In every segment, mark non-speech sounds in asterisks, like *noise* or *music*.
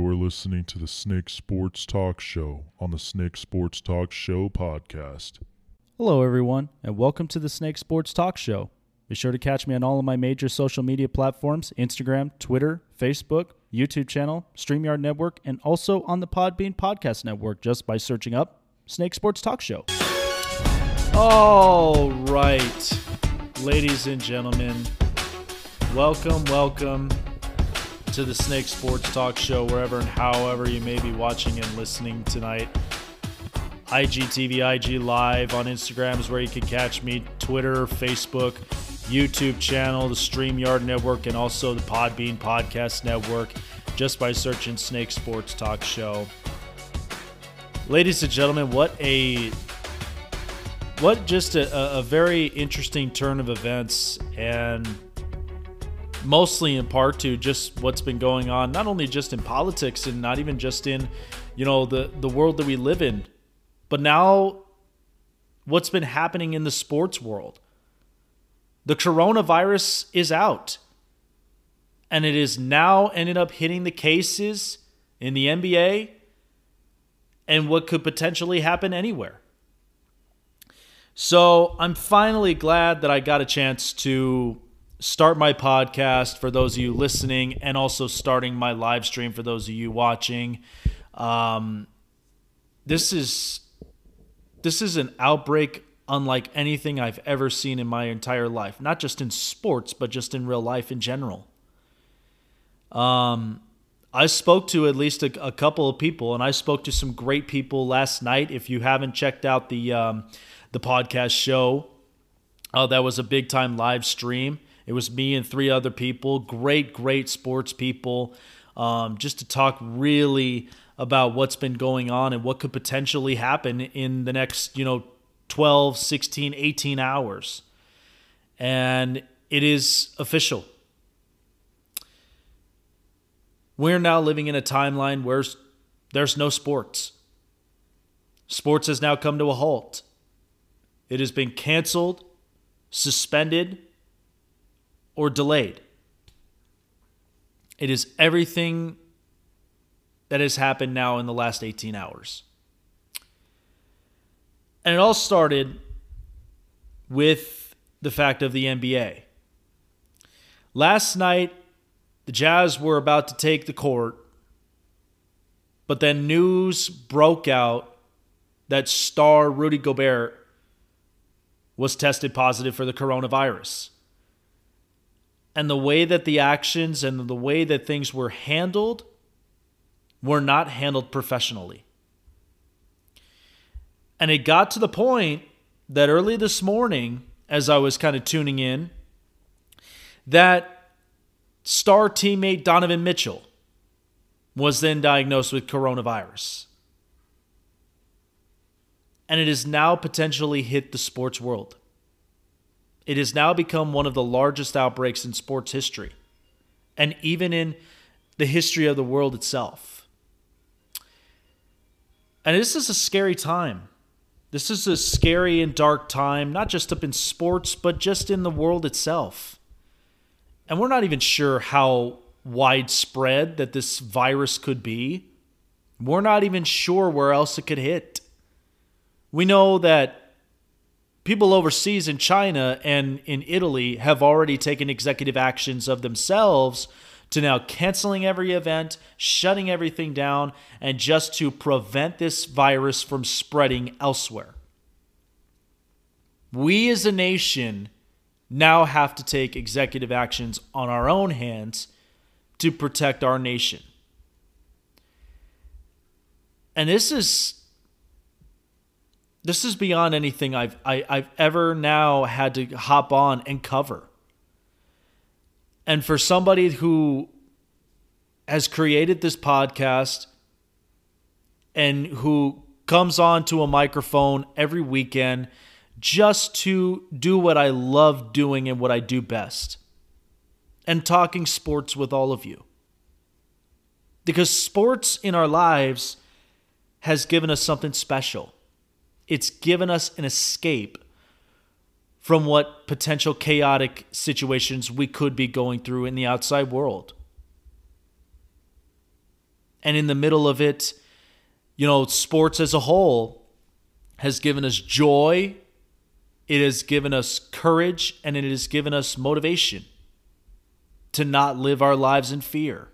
You're listening to the Snake Sports Talk Show on the Snake Sports Talk Show podcast. Hello, everyone, and welcome to the Snake Sports Talk Show. Be sure to catch me on all of my major social media platforms Instagram, Twitter, Facebook, YouTube channel, StreamYard Network, and also on the Podbean Podcast Network just by searching up Snake Sports Talk Show. All right, ladies and gentlemen, welcome, welcome to the Snake Sports Talk Show, wherever and however you may be watching and listening tonight. IGTV, IG Live on Instagram is where you can catch me, Twitter, Facebook, YouTube channel, the StreamYard Network, and also the Podbean Podcast Network just by searching Snake Sports Talk Show. Ladies and gentlemen, what a what just a, a very interesting turn of events and mostly in part to just what's been going on not only just in politics and not even just in you know the the world that we live in but now what's been happening in the sports world. The coronavirus is out and it is now ended up hitting the cases in the NBA and what could potentially happen anywhere. So I'm finally glad that I got a chance to start my podcast for those of you listening and also starting my live stream for those of you watching. Um, this is this is an outbreak unlike anything I've ever seen in my entire life, not just in sports, but just in real life in general. Um, I spoke to at least a, a, couple of people, and I spoke to some great people last night. If you haven't checked out the um, the podcast show, uh, that was a big time live stream. It was me and three other people, great, great sports people, um, just to talk really about what's been going on and what could potentially happen in the next, you know, 12, 16, 18 hours. And it is official. We're now living in a timeline where there's no sports. Sports has now come to a halt. It has been canceled, suspended, or delayed. It is everything that has happened now in the last 18 hours. And it all started with the fact of the NBA. Last night, the Jazz were about to take the court, but then news broke out that star Rudy Gobert was tested positive for the coronavirus and the way that the actions and the way that things were handled were not handled professionally. And it got to the point that early this morning, as I was kind of tuning in, that star teammate Donovan Mitchell was then diagnosed with coronavirus. And it has now potentially hit the sports world. It has now become one of the largest outbreaks in sports history and even in the history of the world itself. And this is a scary time. This is a scary and dark time, not just up in sports, but just in the world itself. And we're not even sure how widespread that this virus could be. We're not even sure where else it could hit. We know that people overseas in China and in Italy have already taken executive actions of themselves to now canceling every event, shutting everything down, and just to prevent this virus from spreading elsewhere. We as a nation now have to take executive actions on our own hands to protect our nation. And this is this is beyond anything I've I, have i have ever now had to hop on and cover. And for somebody who has created this podcast and who comes on to a microphone every weekend just to do what I love doing and what I do best and talking sports with all of you. Because sports in our lives has given us something special. It's given us an escape from what potential chaotic situations we could be going through in the outside world. And in the middle of it, you know, sports as a whole has given us joy, it has given us courage, and it has given us motivation to not live our lives in fear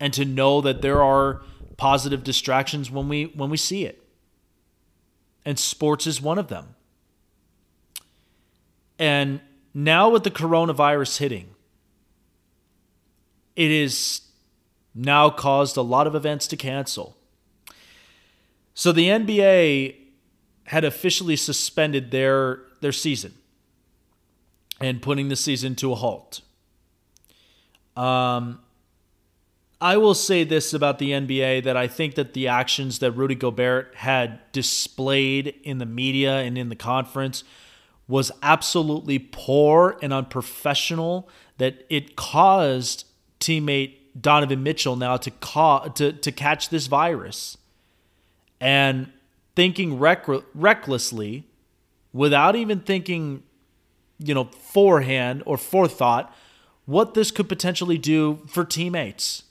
and to know that there are positive distractions when we when we see it. And sports is one of them. And now with the coronavirus hitting, it is now caused a lot of events to cancel. So the NBA had officially suspended their their season and putting the season to a halt. Um, I will say this about the NBA that I think that the actions that Rudy Gobert had displayed in the media and in the conference was absolutely poor and unprofessional. That it caused teammate Donovan Mitchell now to ca- to to catch this virus, and thinking rec- recklessly, without even thinking, you know, forehand or forethought, what this could potentially do for teammates,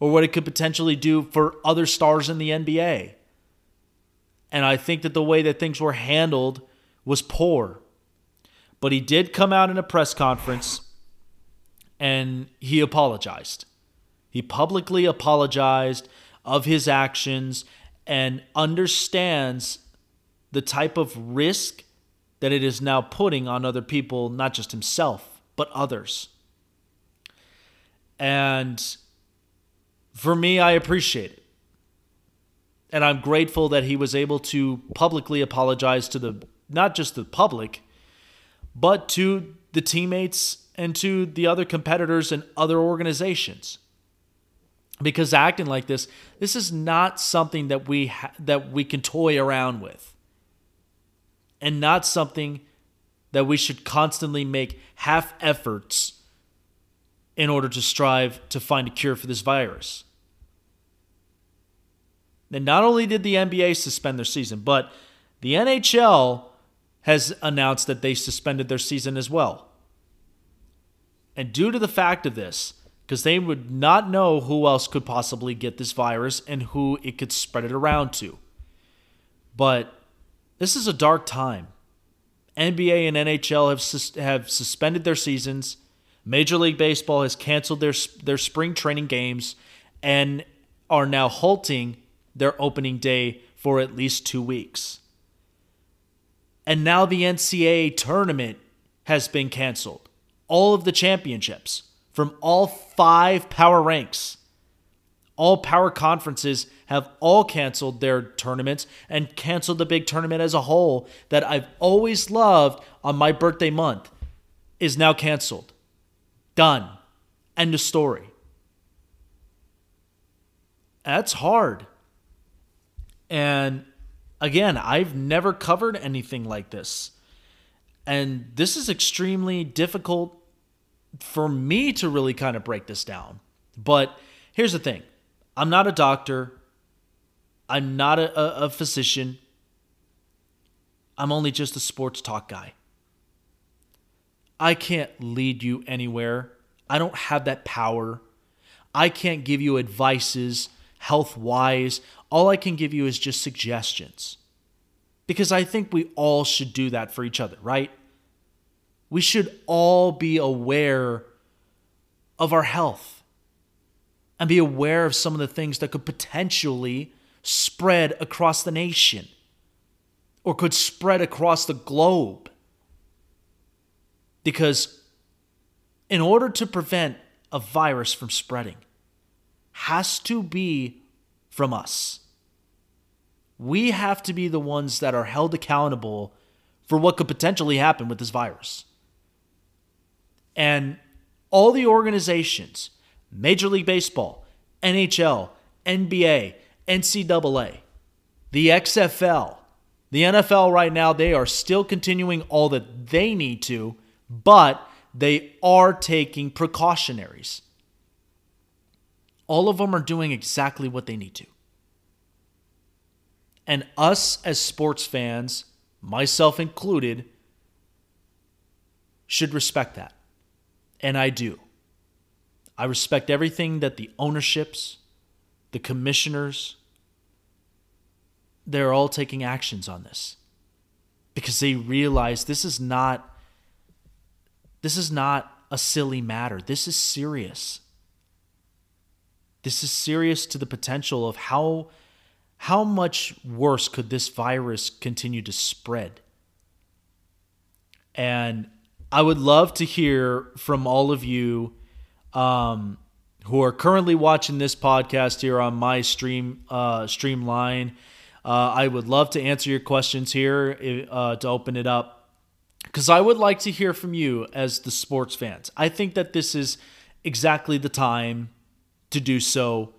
or what it could potentially do for other stars in the NBA. And I think that the way that things were handled was poor. But he did come out in a press conference and he apologized. He publicly apologized of his actions and understands the type of risk that it is now putting on other people, not just himself, but others. And for me, I appreciate it. And I'm grateful that he was able to publicly apologize to the not just the public, but to the teammates and to the other competitors and other organizations. Because acting like this, this is not something that we ha- that we can toy around with. And not something that we should constantly make half efforts in order to strive to find a cure for this virus. And not only did the NBA suspend their season, but the NHL has announced that they suspended their season as well. And due to the fact of this, because they would not know who else could possibly get this virus and who it could spread it around to. But this is a dark time. NBA and NHL have sus- have suspended their seasons. Major League Baseball has canceled their their spring training games and are now halting their opening day for at least 2 weeks. And now the NCAA tournament has been canceled. All of the championships from all five power ranks. All power conferences have all canceled their tournaments and canceled the big tournament as a whole that I've always loved on my birthday month is now canceled. Done. End of story. That's hard. And again, I've never covered anything like this. And this is extremely difficult for me to really kind of break this down. But here's the thing I'm not a doctor, I'm not a, a, physician, I'm only just a sports talk guy. I can't lead you anywhere. I don't have that power. I can't give you advices health wise. All I can give you is just suggestions. Because I think we all should do that for each other, right? We should all be aware of our health and be aware of some of the things that could potentially spread across the nation or could spread across the globe. Because in order to prevent a virus from spreading, has to be from us. We have to be the ones that are held accountable for what could potentially happen with this virus. And all the organizations, Major League Baseball, NHL, NBA, NCAA, the XFL, the NFL right now, they are still continuing all that they need to, but they are taking precautionaries. All of them are doing exactly what they need to. And us as sports fans, myself included, should respect that. And I do. I respect everything that the ownerships, the commissioners, they're all taking actions on this because they realize this is not this is not a silly matter. This is serious. This is serious to the potential of how how much worse could this virus continue to spread? And I would love to hear from all of you um, who are currently watching this podcast here on my stream uh, streamline. Uh, I would love to answer your questions here uh, to open it up because I would like to hear from you as the sports fans. I think that this is exactly the time to do so,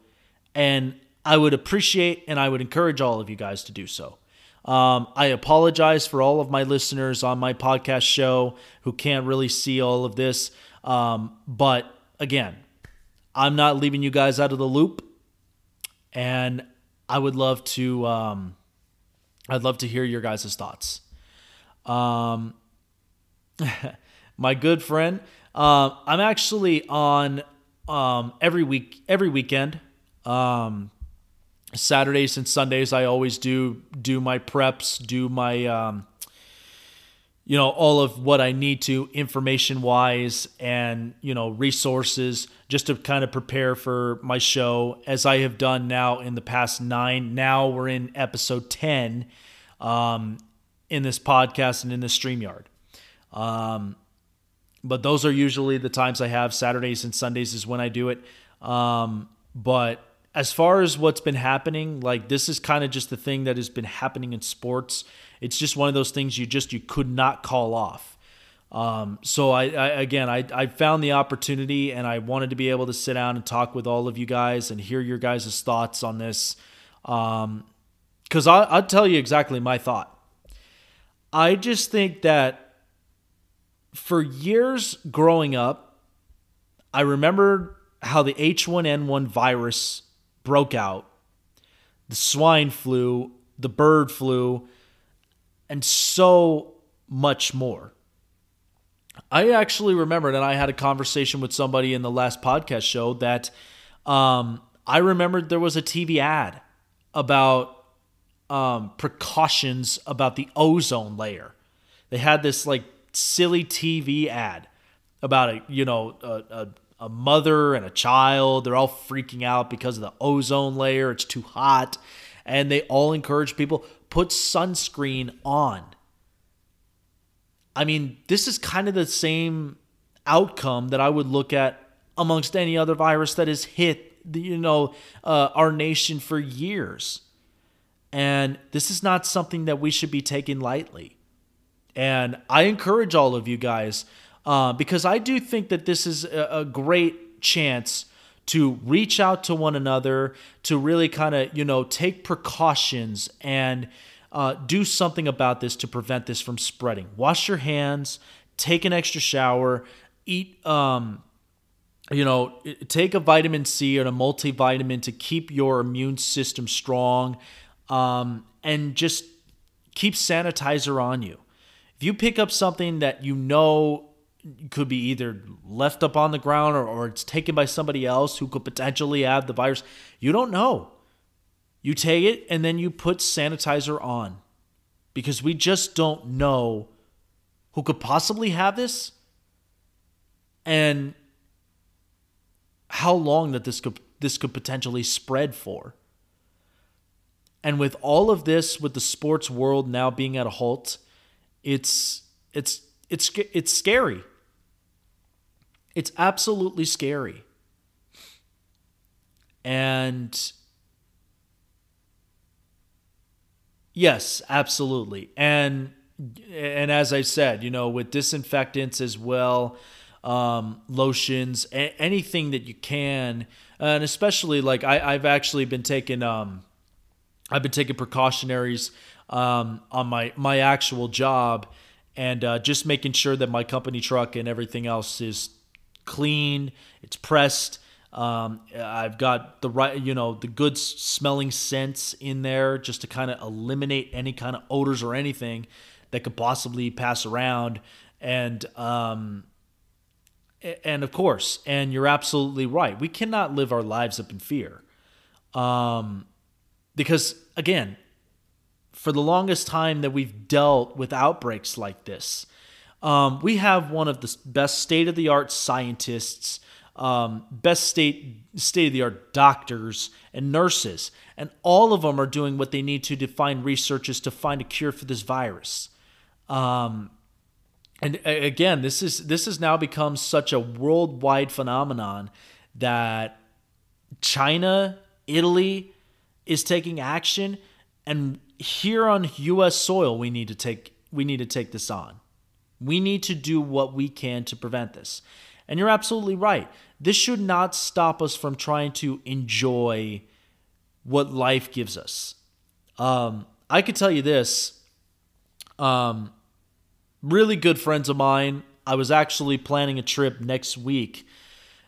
and I would appreciate and I would encourage all of you guys to do so. Um, I apologize for all of my listeners on my podcast show who can't really see all of this. Um, but again, I'm not leaving you guys out of the loop. And I would love to, um, I'd love to hear your guys' thoughts. Um, *laughs* my good friend, uh, I'm actually on um, every week, every weekend. Um, Saturdays and Sundays, I always do do my preps, do my um, you know all of what I need to information wise and you know resources just to kind of prepare for my show as I have done now in the past nine. Now we're in episode ten um, in this podcast and in the Streamyard. Um, but those are usually the times I have. Saturdays and Sundays is when I do it. Um, but as far as what's been happening, like this is kind of just the thing that has been happening in sports. It's just one of those things you just you could not call off. Um, so I, I again I, I found the opportunity and I wanted to be able to sit down and talk with all of you guys and hear your guys' thoughts on this. Um, because I'll tell you exactly my thought. I just think that for years growing up, I remember how the H1N1 virus broke out the swine flu, the bird flu, and so much more. I actually remembered, and I had a conversation with somebody in the last podcast show that um, I remembered there was a TV ad about um, precautions about the ozone layer. They had this like silly TV ad about a you know a, a a mother and a child. They're all freaking out because of the ozone layer. It's too hot. And they all encourage people put sunscreen on. I mean, this is kind of the same outcome that I would look at amongst any other virus that has hit the, you know uh, our nation for years. And this is not something that we should be taking lightly. And I encourage all of you guys uh, because I do think that this is a, a great chance to reach out to one another, to really kind of, you know, take precautions and uh, do something about this to prevent this from spreading. Wash your hands, take an extra shower, eat, um, you know, take a vitamin C or a multivitamin to keep your immune system strong, um, and just keep sanitizer on you. If you pick up something that you know could be either left up on the ground or, or it's taken by somebody else who could potentially have the virus. You don't know. You take it and then you put sanitizer on because we just don't know who could possibly have this and how long that this could this could potentially spread for. And with all of this with the sports world now being at a halt, it's it's it's it's scary. It's absolutely scary. And yes, absolutely. And and as I said, you know, with disinfectants as well, um, lotions, a- anything that you can, and especially like I, I've actually been taking um, I've been taking precautionaries um, on my my actual job and uh, just making sure that my company truck and everything else is clean, it's pressed. Um, I've got the right, you know, the good smelling scents in there just to kind of eliminate any kind of odors or anything that could possibly pass around. And um, and of course, and you're absolutely right. We cannot live our lives up in fear. Um, because again, for the longest time that we've dealt with outbreaks like this, um, we have one of the best state of the art scientists, um, best state state of the art doctors and nurses, and all of them are doing what they need to to find researches to find a cure for this virus. Um, and again, this is this has now become such a worldwide phenomenon that China, Italy is taking action, and here on U.S. soil, we need to take we need to take this on. We need to do what we can to prevent this. And you're absolutely right. This should not stop us from trying to enjoy what life gives us. Um, I could tell you this. Um, really good friends of mine. I was actually planning a trip next week,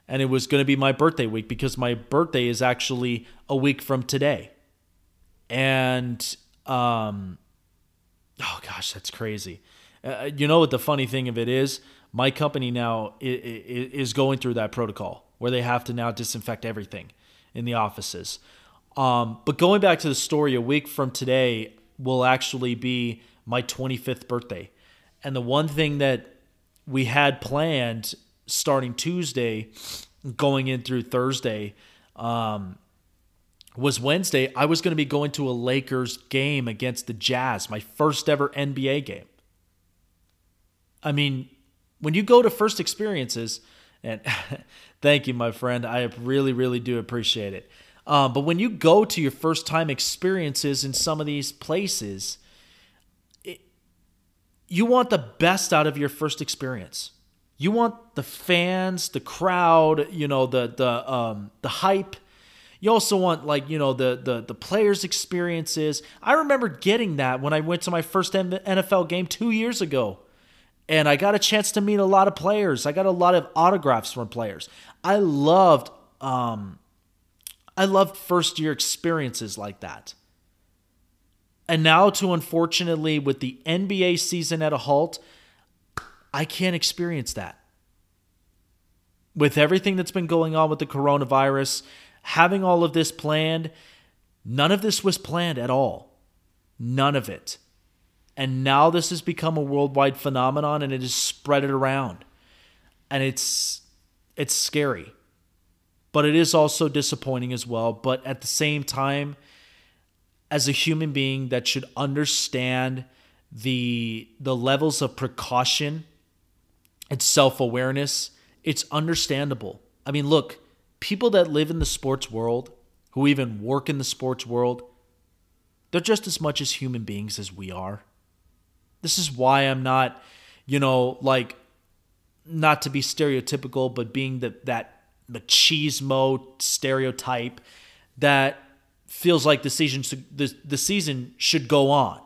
and it was going to be my birthday week because my birthday is actually a week from today. And, um, oh gosh, that's crazy. Uh, you know what the funny thing of it is? My company now is going through that protocol where they have to now disinfect everything in the offices. Um, but going back to the story, a week from today will actually be my 25th birthday. And the one thing that we had planned starting Tuesday, going in through Thursday, um, was Wednesday. I was going to be going to a Lakers game against the Jazz, my first ever NBA game. I mean, when you go to first experiences, and *laughs* thank you, my friend, I really, really do appreciate it. Um, but when you go to your first time experiences in some of these places, you want the best out of your first experience. You want the fans, the crowd, you know, the the um, the hype. You also want like you know the the the players' experiences. I remember getting that when I went to my first NFL game two years ago, and I got a chance to meet a lot of players. I got a lot of autographs from players. I loved um, I loved first year experiences like that. And now, to unfortunately, with the NBA season at a halt, I can't experience that. With everything that's been going on with the coronavirus, having all of this planned, none of this was planned at all. None of it. And now this has become a worldwide phenomenon and it has spread it around. And it's it's scary. But it is also disappointing as well, but at the same time, as a human being that should understand the the levels of precaution and self-awareness it's understandable i mean look people that live in the sports world who even work in the sports world they're just as much as human beings as we are. This is why i'm not you know like not to be stereotypical but being that that machismo stereotype that feels like the season the, the season should go on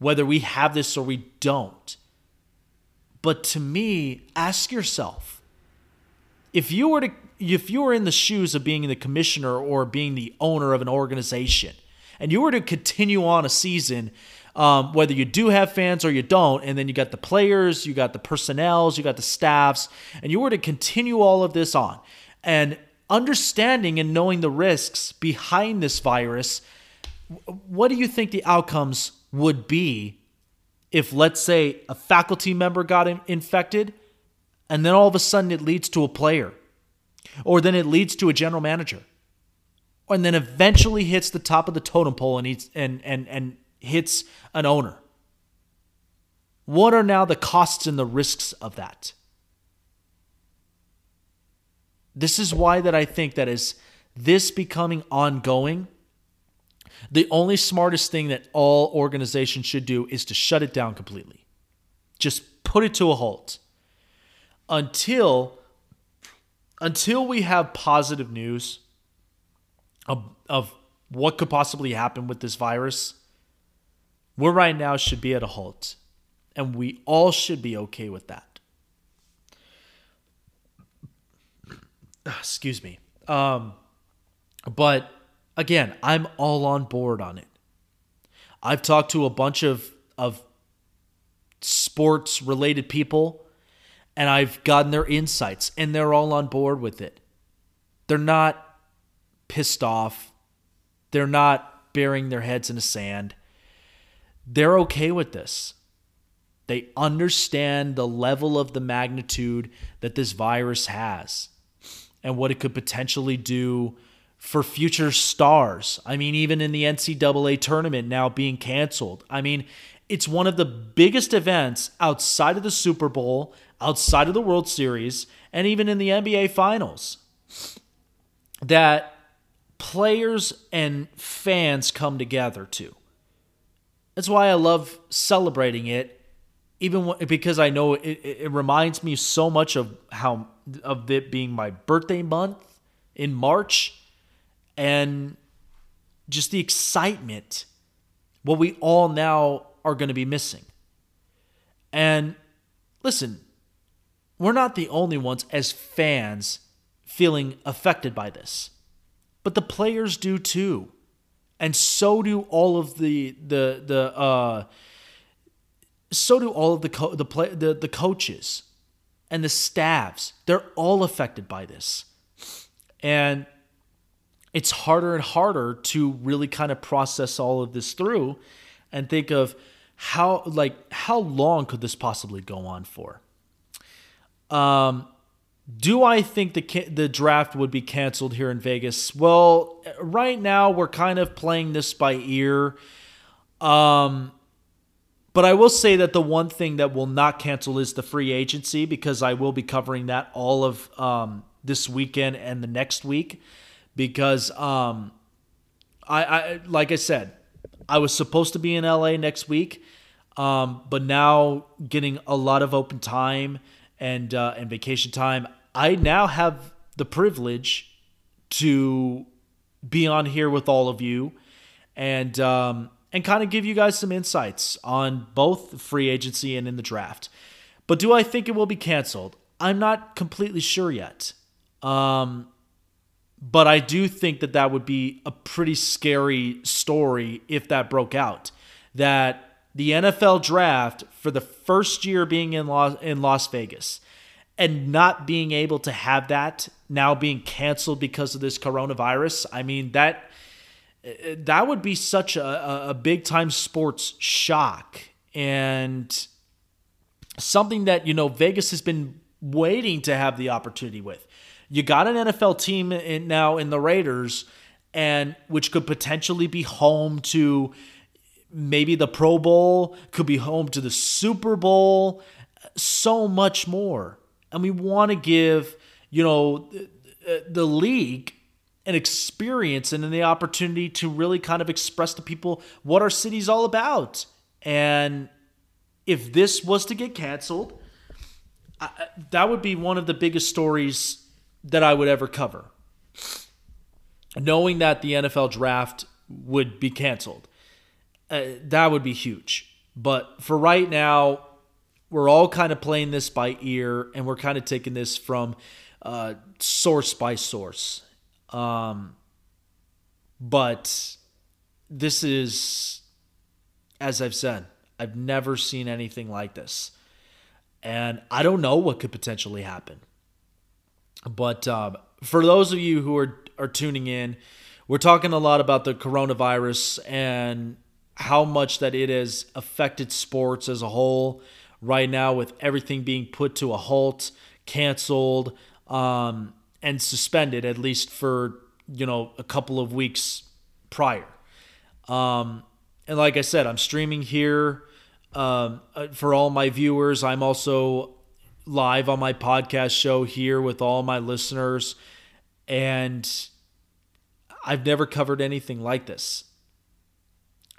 whether we have this or we don't. But to me ask yourself if you were to if you were in the shoes of being the commissioner or being the owner of an organization and you were to continue on a season um, whether you do have fans or you don't and then you got the players you got the personnels you got the staffs and you were to continue all of this on and understanding and knowing the risks behind this virus, what do you think the outcomes would be if, let's say, a faculty member got infected and then all of a sudden it leads to a player, or then it leads to a general manager, and then eventually hits the top of the totem pole and, eats, and, and, and hits an owner? What are now the costs and the risks of that? This is why that I think that is this becoming ongoing. The only smartest thing that all organizations should do is to shut it down completely. Just put it to a halt until until we have positive news of, of what could possibly happen with this virus. We're right now should be at a halt, and we all should be okay with that. excuse me. Um, but again, I'm all on board on it. I've talked to a bunch of of sports related people and I've gotten their insights, and they're all on board with it. They're not pissed off. They're not burying their heads in the sand. They're okay with this. They understand the level of the magnitude that this virus has and what it could potentially do for future stars. I mean, even in the NCAA tournament now being canceled. I mean, it's one of the biggest events outside of the Super Bowl, outside of the World Series, and even in the NBA Finals that players and fans come together to. That's why I love celebrating it, even because I know it, it reminds me so much of how of it being my birthday month in March, and just the excitement, what we all now are going to be missing. And listen, we're not the only ones as fans feeling affected by this, but the players do too, and so do all of the the the uh, so do all of the co- the play the the coaches and the staffs. They're all affected by this, and it's harder and harder to really kind of process all of this through and think of how like how long could this possibly go on for um do I think the the draft would be canceled here in Vegas? Well, right now we're kind of playing this by ear. Um, but I will say that the one thing that will not cancel is the free agency because I will be covering that all of um, this weekend and the next week because um, I, I like I said I was supposed to be in LA next week, um, but now getting a lot of open time and uh, and vacation time. I now have the privilege to be on here with all of you and um, and kind of give you guys some insights on both free agency and in the draft. But do I think it will be canceled? I'm not completely sure yet. Um, but I do think that that would be a pretty scary story if that broke out. That the NFL draft for the first year being in Las, in Las Vegas and not being able to have that now being canceled because of this coronavirus. I mean that that would be such a, a big time sports shock and something that you know Vegas has been waiting to have the opportunity with. You got an NFL team in, now in the Raiders, and which could potentially be home to maybe the Pro Bowl, could be home to the Super Bowl, so much more and we want to give you know the league an experience and the opportunity to really kind of express to people what our city's all about. And if this was to get canceled, I, that would be one of the biggest stories that I would ever cover. Knowing that the NFL draft would be canceled, uh, that would be huge. But for right now, we're all kind of playing this by ear and we're kind of taking this from uh, source by source. Um, but this is, as I've said, I've never seen anything like this. And I don't know what could potentially happen. But uh, for those of you who are, are tuning in, we're talking a lot about the coronavirus and how much that it has affected sports as a whole right now with everything being put to a halt, canceled, um, and suspended at least for you know a couple of weeks prior. Um, and like I said, I'm streaming here um, uh, for all my viewers. I'm also live on my podcast show here with all my listeners, and I've never covered anything like this.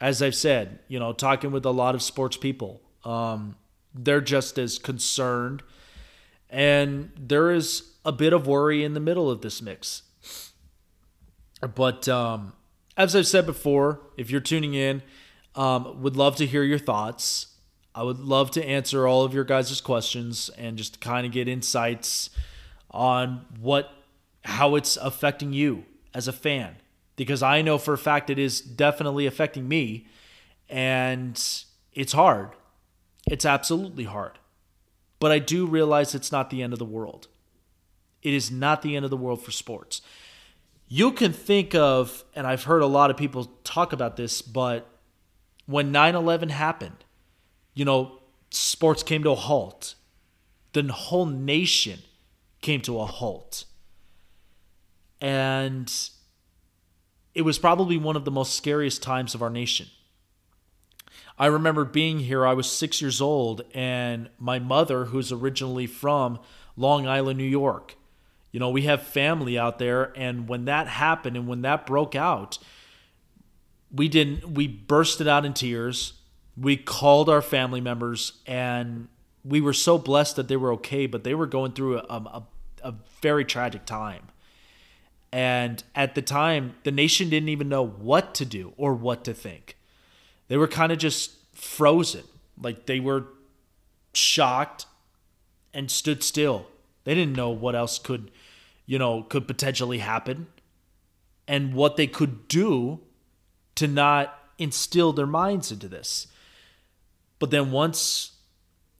As I've said, you know, talking with a lot of sports people, um, they're just as concerned. And there is a bit of worry in the middle of this mix. But um, as I've said before, if you're tuning in, um, would love to hear your thoughts. I would love to answer all of your guys' questions and just kind of get insights on what how it's affecting you as a fan because I know for a fact it is definitely affecting me and it's hard. It's absolutely hard. But I do realize it's not the end of the world. It is not the end of the world for sports. You can think of, and I've heard a lot of people talk about this, but when 9 11 happened, you know, sports came to a halt. The whole nation came to a halt. And it was probably one of the most scariest times of our nation. I remember being here, I was six years old, and my mother, who's originally from Long Island, New York, you know, we have family out there, and when that happened and when that broke out, we didn't, we bursted out in tears. We called our family members, and we were so blessed that they were okay, but they were going through a, a, a very tragic time. And at the time, the nation didn't even know what to do or what to think. They were kind of just frozen. Like they were shocked and stood still. They didn't know what else could, you know, could potentially happen and what they could do to not instill their minds into this. But then once,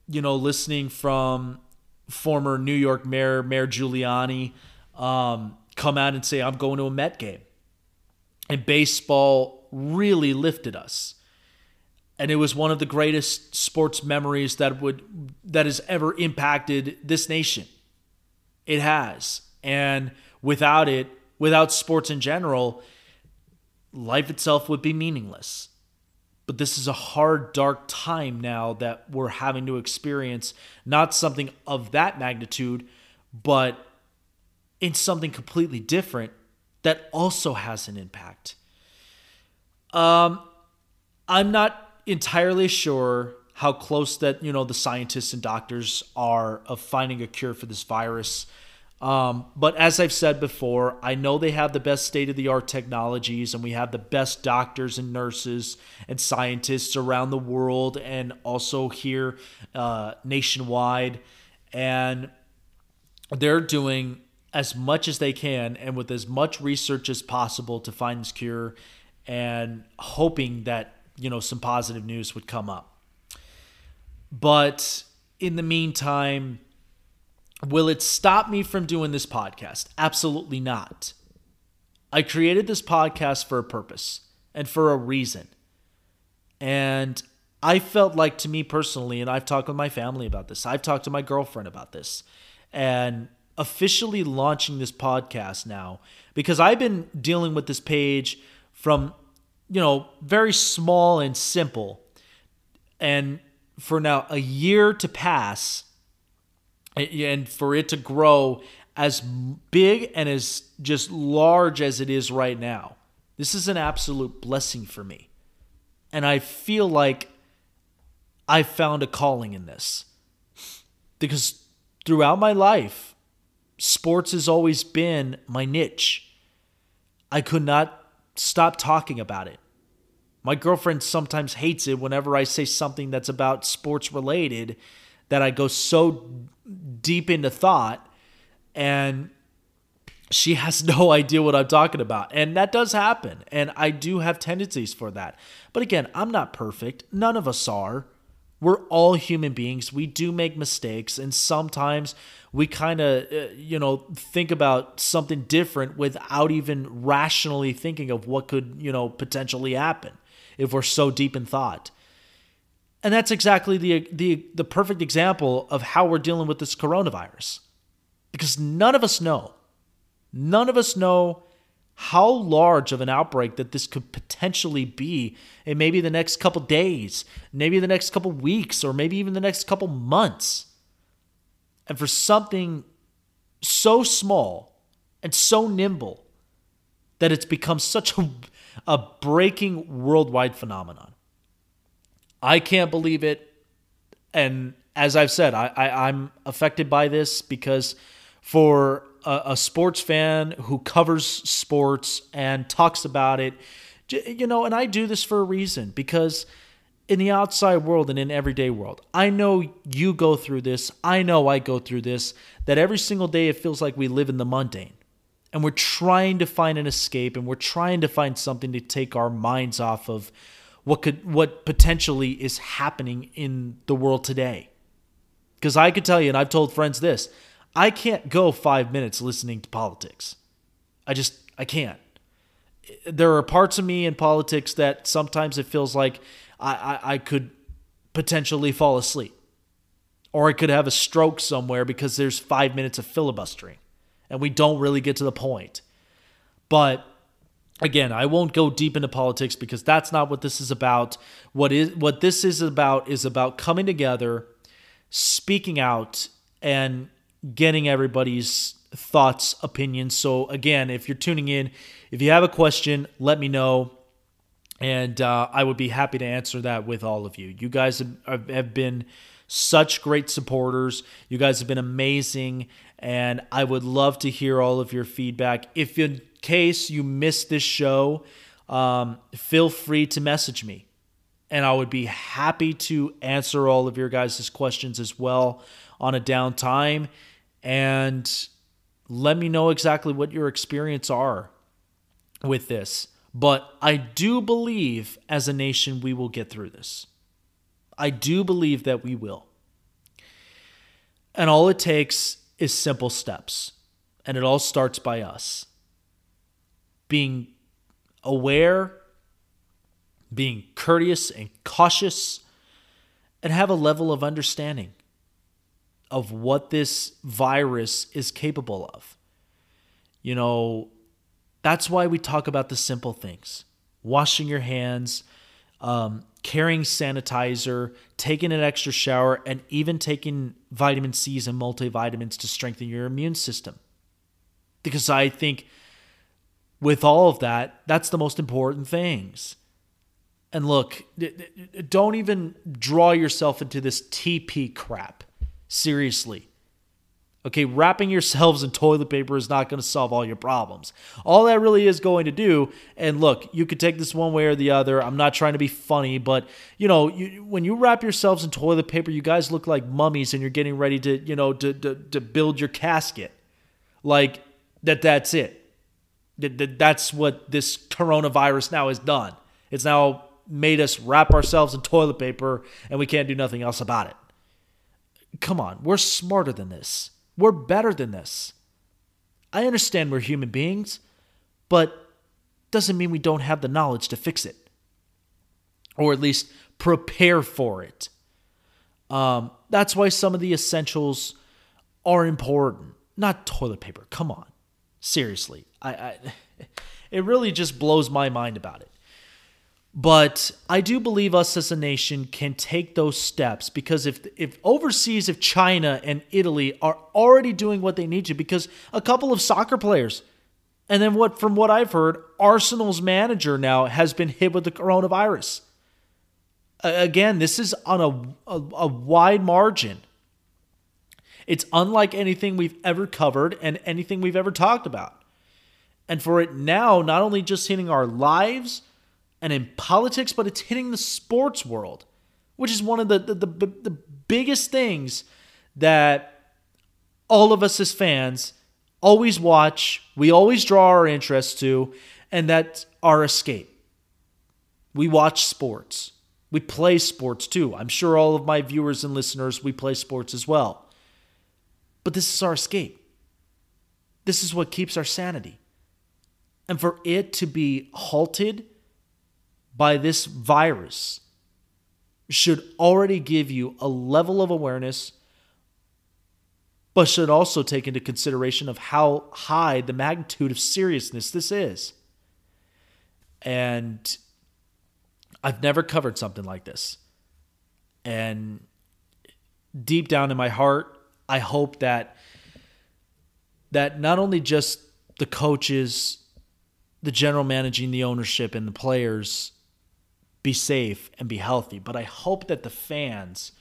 you know, listening from former New York Mayor, Mayor Giuliani, um, come out and say, I'm going to a Met game. And baseball really lifted us. And it was one of the greatest sports memories that would that has ever impacted this nation. It has. And without it, without sports in general, life itself would be meaningless. But this is a hard, dark time now that we're having to experience not something of that magnitude, but in something completely different that also has an impact. Um, I'm not entirely sure how close that you know the scientists and doctors are of finding a cure for this virus. Um, but as I've said before, I know they have the best state of the art technologies, and we have the best doctors and nurses and scientists around the world, and also here uh, nationwide. And they're doing as much as they can and with as much research as possible to find this cure and hoping that you know some positive news would come up. But in the meantime will it stop me from doing this podcast? Absolutely not. I created this podcast for a purpose and for a reason. And i felt like to me personally and i've talked with my family about this i've talked to my girlfriend about this and officially launching this podcast now because I've been dealing with this page from, you know, very small and simple. And for now a year to pass and for it to grow as big and as just large as it is right now. This is an absolute blessing for me. And I feel like I found a calling in this. Because throughout my life, sports has always been my niche. I could not stop talking about it. My girlfriend sometimes hates it whenever I say something that's about sports related that I go so deep into thought and she *laughs* has no idea what I'm talking about. And that does happen. And I do have tendencies for that. But again, I'm not perfect. None of us are. We're all human beings. We do make mistakes. And sometimes we kind of, uh, you know, think about something different without even rationally thinking of what could, you know, potentially happen if we're so deep in thought. And that's exactly the, the, the perfect example of how we're dealing with this coronavirus. Because none of us know. None of us know how large of an outbreak that this could potentially be in maybe the next couple days, maybe the next couple weeks, or maybe even the next couple months and for something so small and so nimble that it's become such a, a breaking worldwide phenomenon. I can't believe it. And as I've said, I, I, am affected by this because for a, a sports fan who covers sports and talks about it, you know, and I do this for a reason because – in the outside world and in everyday world. I know you go through this. I know I go through this that every single day it feels like we live in the mundane. And we're trying to find an escape and we're trying to find something to take our minds off of what could what potentially is happening in the world today. Because I could tell you, and I've told friends this I can't go five minutes listening to politics. I just, I can't. There are parts of me in politics that sometimes it feels like I, I, I could potentially fall asleep. Or I could have a stroke somewhere because there's five minutes of filibustering and we don't really get to the point. But again, I won't go deep into politics because that's not what this is about. What is what this is about is about coming together, speaking out and getting everybody's thoughts, opinions. So again, if you're tuning in, if you have a question, let me know and uh, I would be happy to answer that with all of you. You guys have, have been such great supporters. You guys have been amazing, and I would love to hear all of your feedback. If in case you missed this show, um, feel free to message me, and I would be happy to answer all of your guys' questions as well on a downtime. And let me know exactly what your experience are with this. But I do believe as a nation we will get through this. I do believe that we will. And all it takes is simple steps. And it all starts by us being aware, being courteous and cautious, and have a level of understanding of what this virus is capable of. You know, that's why we talk about the simple things washing your hands, um, carrying sanitizer, taking an extra shower, and even taking vitamin C's and multivitamins to strengthen your immune system. Because I think with all of that, that's the most important things. And look, don't even draw yourself into this TP crap. Seriously. Okay, wrapping yourselves in toilet paper is not going to solve all your problems. All that really is going to do, and look, you could take this one way or the other. I'm not trying to be funny, but you know, you, when you wrap yourselves in toilet paper, you guys look like mummies, and you're getting ready to, you know, to to, to build your casket. Like that. That's it. That, that's what this coronavirus now has done. It's now made us wrap ourselves in toilet paper, and we can't do nothing else about it. Come on, we're smarter than this. We're better than this. I understand we're human beings, but doesn't mean we don't have the knowledge to fix it. Or at least prepare for it. Um, that's why some of the essentials are important. Not toilet paper. Come on. Seriously. I, I *laughs* it really just blows my mind about it. But I do believe us as a nation can take those steps because if if overseas, if China and Italy are already doing what they need to, because a couple of soccer players, and then what from what I've heard, Arsenal's manager now has been hit with the coronavirus. Again, this is on a, a, a wide margin. It's unlike anything we've ever covered and anything we've ever talked about. And for it now, not only just hitting our lives and in politics, but it's hitting the sports world, which is one of the, the, the, the biggest things that all of us as fans always watch, we always draw our interest to, and that's our escape. We watch sports. We play sports too. I'm sure all of my viewers and listeners, we play sports as well. But this is our escape. This is what keeps our sanity. And for it to be halted by this virus should already give you a level of awareness but should also take into consideration of how high the magnitude of seriousness this is. And I've never covered something like this. And deep down in my heart, I hope that that not only just the coaches, the general managing the ownership and the players be safe and be healthy. But I hope that the fans,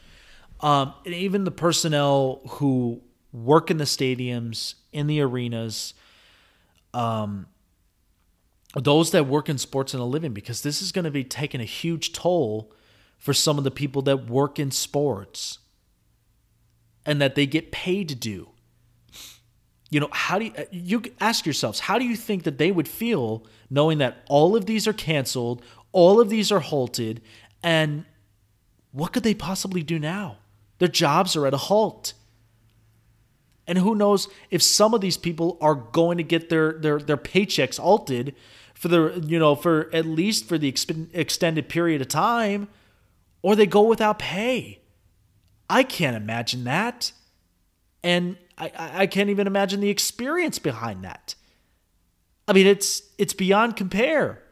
um, and even the personnel who work in the stadiums, in the arenas, um, those that work in sports and a living, because this is going to be taking a huge toll for some of the people that work in sports and that they get paid to do. You know, how do you, you ask yourselves, how do you think that they would feel knowing that all of these are canceled all of these are halted. And what could they possibly do now? Their jobs are at a halt. And who knows if some of these people are going to get their their their paychecks halted for the you know for at least for the exp- extended period of time or they go without pay. I can't imagine that. And I, I can't even imagine the experience behind that. I mean, it's it's beyond compare.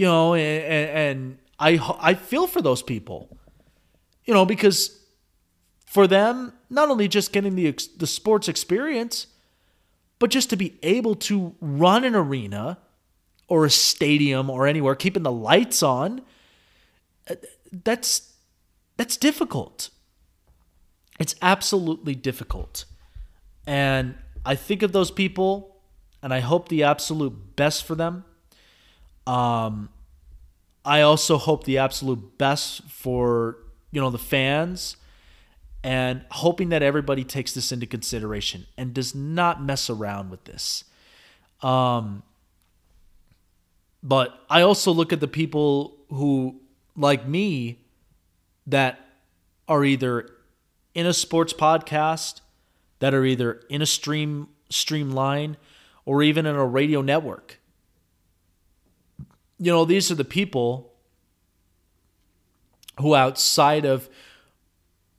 You know, and, and I I feel for those people. You know, because for them, not only just getting the the sports experience, but just to be able to run an arena or a stadium or anywhere, keeping the lights on, uh, that's that's difficult. It's absolutely difficult. And I think of those people and I hope the absolute best for them. Um, I also hope the absolute best for you know the fans, and hoping that everybody takes this into consideration and does not mess around with this. Um, but I also look at the people who, like me, that are either in a sports podcast, that are either in a stream streamline or even in a radio network. You know, these are the people who, outside of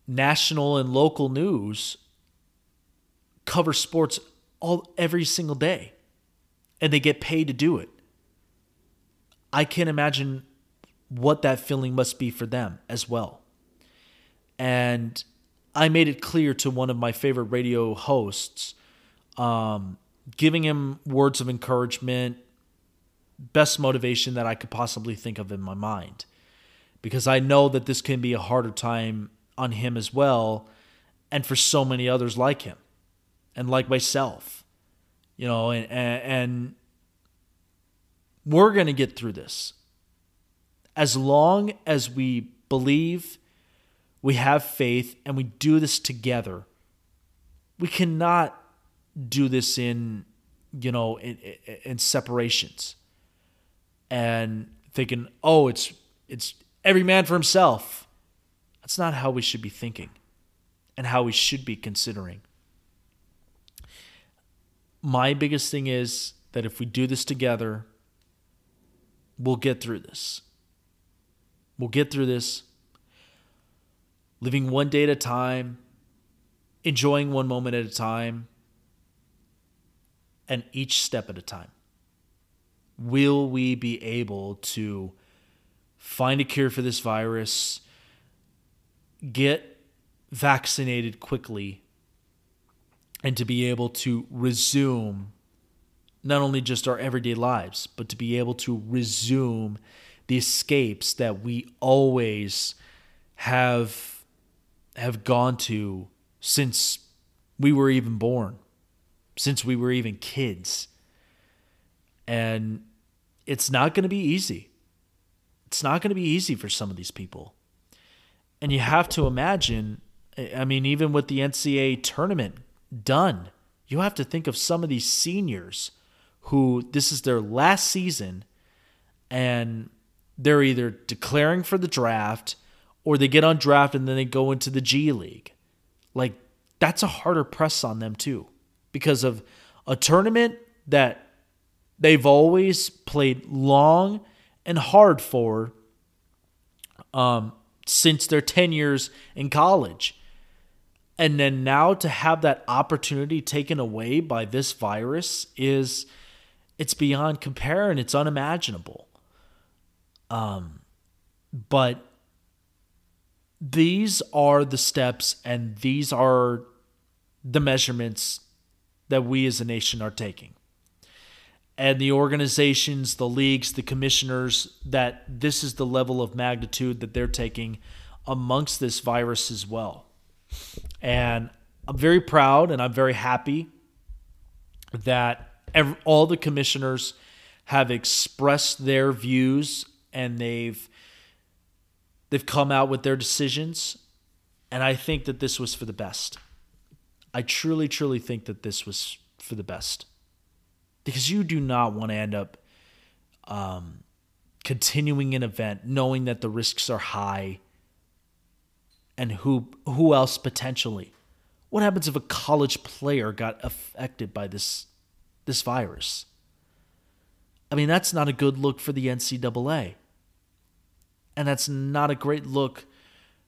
national and local news, cover sports all every single day, and they get paid to do it. I can't imagine what that feeling must be for them as well. And I made it clear to one of my favorite radio hosts um, giving him words of encouragement, best motivation that I could possibly think of in my mind. Because I know that this can be a harder time on him as well, and for so many others like him, and like myself. You know, and, and we're going to get through this. As long as we believe, we have faith, and we do this together, we cannot do this in you know in, in separations and thinking oh it's it's every man for himself. That's not how we should be thinking and how we should be considering. My biggest thing is that if we do this together we'll get through this. We'll get through this living one day at a time enjoying one moment at a time and each step at a time. Will we be able to find a cure for this virus, get vaccinated quickly, and to be able to resume not only just our everyday lives, but to be able to resume the escapes that we always have have gone to since we were even born since we were even kids. And it's not going to be easy. It's not going to be easy for some of these people. And you have to imagine, I mean, even with the NCAA tournament done, you have to think of some of these seniors who this is their last season and they're either declaring for the draft or they get undrafted and then they go into the G League. Like, that's a harder press on them, too because of a tournament that they've always played long and hard for um, since their 10 years in college. And then now to have that opportunity taken away by this virus is it's beyond compare and it's unimaginable. Um, but these are the steps and these are the measurements that we as a nation are taking. And the organizations, the leagues, the commissioners, that this is the level of magnitude that they're taking amongst this virus as well. And I'm very proud and I'm very happy that every, all the commissioners have expressed their views and they've they've come out with their decisions and I think that this was for the best. I truly, truly think that this was for the best because you do not want to end up um, continuing an event knowing that the risks are high And who who else potentially? What happens if a college player got affected by this this virus? I mean, that's not a good look for the NCAA. And that's not a great look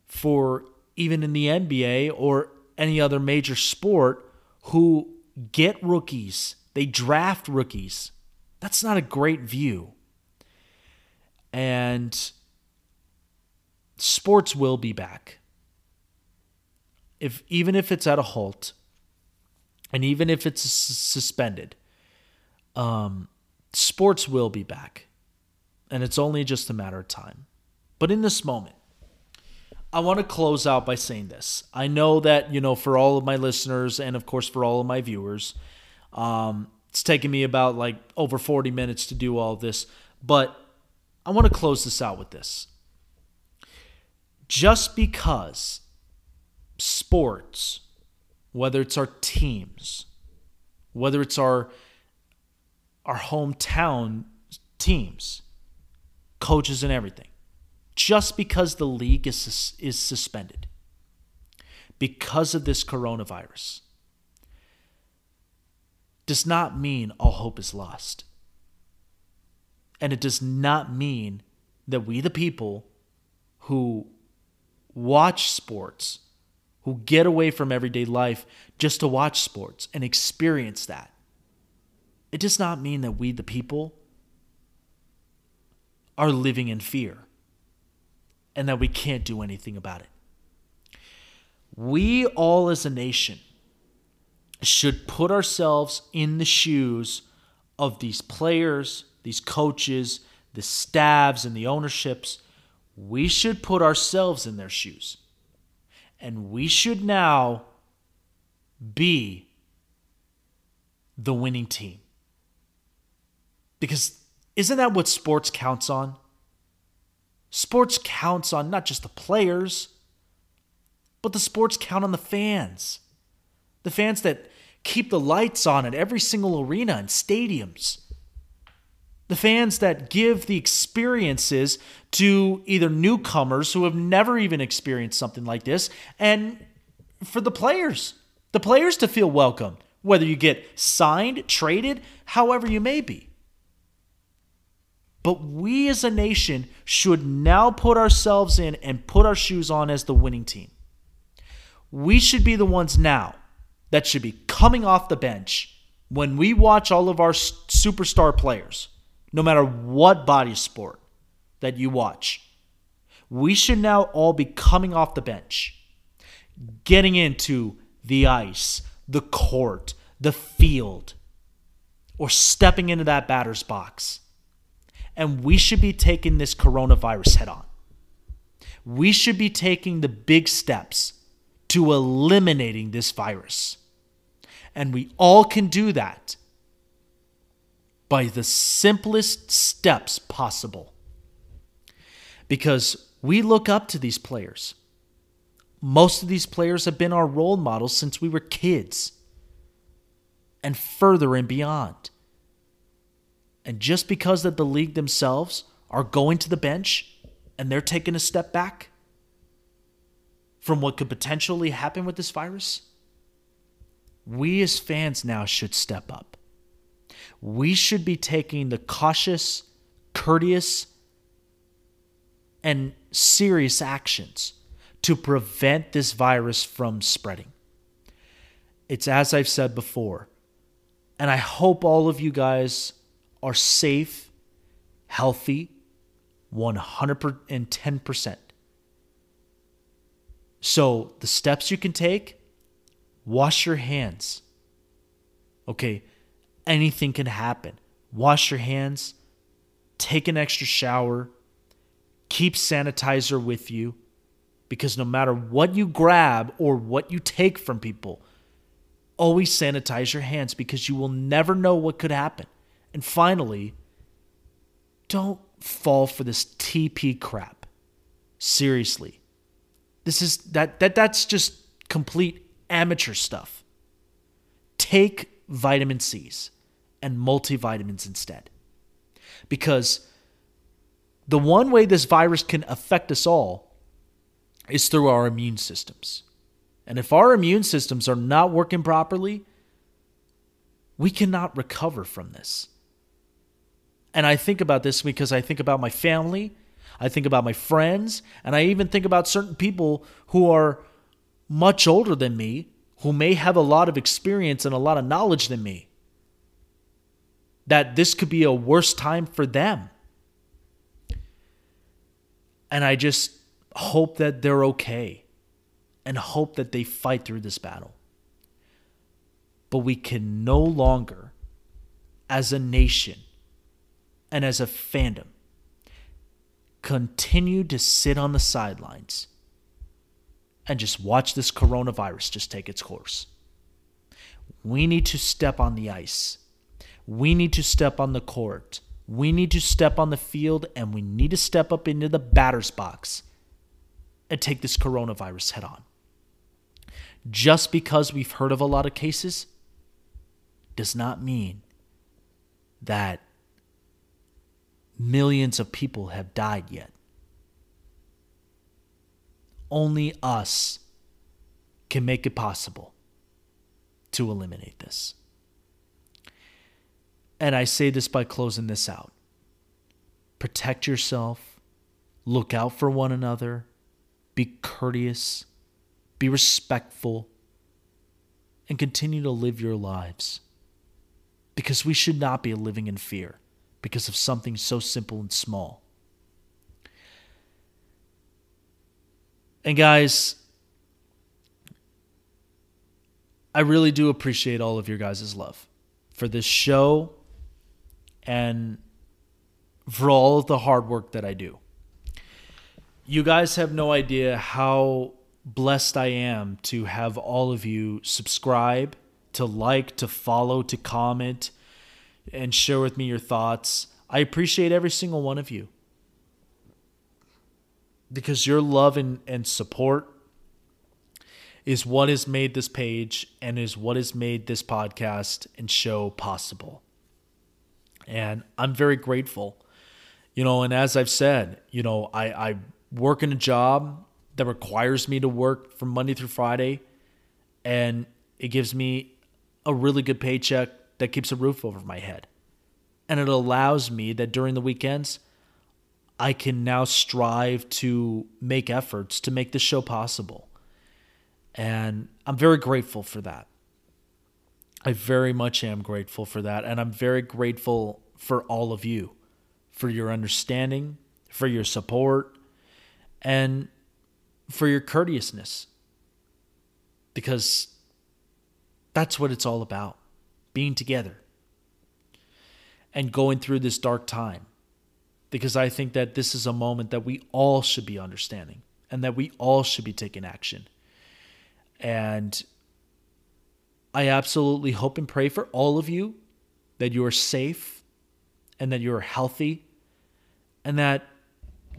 for even in the NBA or any other major sport who get rookies, they draft rookies. That's not a great view. And sports will be back. If even if it's at a halt and even if it's suspended, um, sports will be back. And it's only just a matter of time. But in this moment, I want to close out by saying this. I know that, you know, for all of my listeners and of course for all of my viewers, um, it's taken me about like over 40 minutes to do all this, but I want to close this out with this. Just because sports, whether it's our teams, whether it's our our hometown teams, coaches and everything, just because the league is, is suspended because of this coronavirus does not mean all hope is lost. And it does not mean that we, the people who watch sports, who get away from everyday life just to watch sports and experience that, it does not mean that we, the people, are living in fear and that we can't do anything about it. We all as a nation should put ourselves in the shoes of these players, these coaches, the staffs, and the ownerships. We should put ourselves in their shoes. And we should now be the winning team. Because isn't that what sports counts on? Sports counts on not just the players, but the sports count on the fans. The fans that keep the lights on at every single arena and stadiums. The fans that give the experiences to either newcomers who have never even experienced something like this, and for the players, the players to feel welcome, whether you get signed, traded, however you may be. But we as a nation should now put ourselves in and put our shoes on as the winning team. We should be the ones now that should be coming off the bench when we watch all of our superstar players, no matter what body sport that you watch. We should now all be coming off the bench, getting into the ice, the court, the field, or stepping into that batter's box and we should be taking this coronavirus head on. We should be taking the big steps to eliminating this virus. And we all can do that by the simplest steps possible. Because we look up to these players. Most of these players have been our role models since we were kids and further and beyond. And just because that the league themselves are going to the bench and they're taking a step back from what could potentially happen with this virus, we as fans now should step up. We should be taking the cautious, courteous, and serious actions to prevent this virus from spreading. It's as I've said before, and I hope all of you guys are safe, healthy, 110%. So, the steps you can take wash your hands. Okay, anything can happen. Wash your hands, take an extra shower, keep sanitizer with you because no matter what you grab or what you take from people, always sanitize your hands because you will never know what could happen. And finally, don't fall for this TP crap. Seriously. This is that that that's just complete amateur stuff. Take vitamin C's and multivitamins instead. Because the one way this virus can affect us all is through our immune systems. And if our immune systems are not working properly, we cannot recover from this. And I think about this because I think about my family, I think about my friends, and I even think about certain people who are much older than me, who may have a lot of experience and a lot of knowledge than me. That this could be a worse time for them. And I just hope that they're okay and hope that they fight through this battle. But we can no longer, as a nation and as a fandom, continue to sit on the sidelines and just watch this coronavirus just take its course. We need to step on the ice. We need to step on the court. We need to step on the field and we need to step up into the batter's box and take this coronavirus head on. Just because we've heard of a lot of cases does not mean that millions of people have died yet. Only us can make it possible to eliminate this. And I say this by closing this out protect yourself, look out for one another, be courteous, be respectful, and continue to live your lives. Because we should not be living in fear because of something so simple and small. And guys, I really do appreciate all of your guys' love for this show and for all of the hard work that I do. You guys have no idea how blessed I am to have all of you subscribe, to like, to follow, to comment, and share with me your thoughts. I appreciate every single one of you because your love and, and support is what has made this page and is what has made this podcast and show possible. And I'm very grateful. You know, and as I've said, you know, I, I work in a job that requires me to work from Monday through Friday, and it gives me a really good paycheck that keeps a roof over my head. And it allows me that during the weekends, I can now strive to make efforts to make this show possible. And I'm very grateful for that. I very much am grateful for that. And I'm very grateful for all of you, for your understanding, for your support, and for your courteousness. Because that's what it's all about being together and going through this dark time. Because I think that this is a moment that we all should be understanding and that we all should be taking action. And I absolutely hope and pray for all of you that you are safe and that you are healthy and that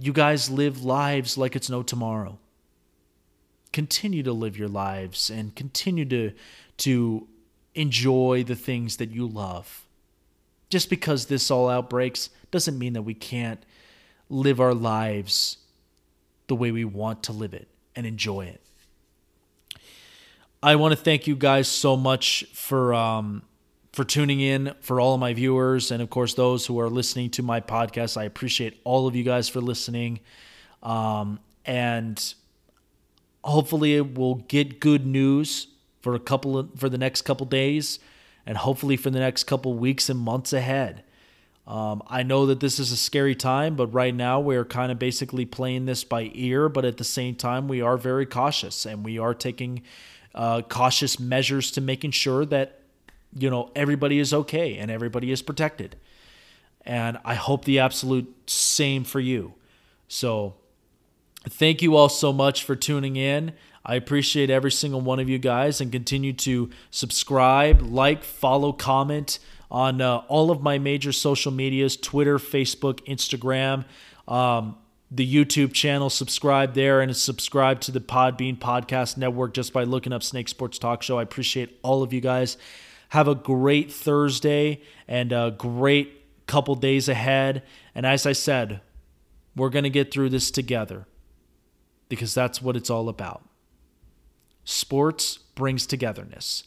you guys live lives like it's no tomorrow. Continue to live your lives and continue to to enjoy the things that you love. Just because this all outbreaks doesn't mean that we can't live our lives the way we want to live it and enjoy it. I want to thank you guys so much for um, for tuning in, for all of my viewers, and of course those who are listening to my podcast. I appreciate all of you guys for listening, um, and hopefully we'll get good news for a couple of, for the next couple days, and hopefully for the next couple weeks and months ahead. Um, I know that this is a scary time, but right now we're kind of basically playing this by ear. But at the same time, we are very cautious and we are taking uh, cautious measures to making sure that you know, everybody is okay and everybody is protected. And I hope the absolute same for you. So thank you all so much for tuning in. I appreciate every single one of you guys and continue to subscribe, like, follow, comment on uh, all of my major social medias Twitter, Facebook, Instagram. Um, the YouTube channel, subscribe there, and subscribe to the Podbean Podcast Network just by looking up Snake Sports Talk Show. I appreciate all of you guys. Have a great Thursday and a great couple days ahead. And as I said, we're going to get through this together. because that's what it's all about. Sports brings togetherness.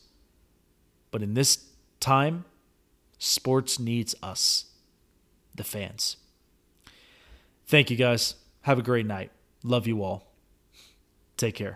But in this time, sports needs us, the fans. Thank you guys. Have a great night. Love you all. Take care.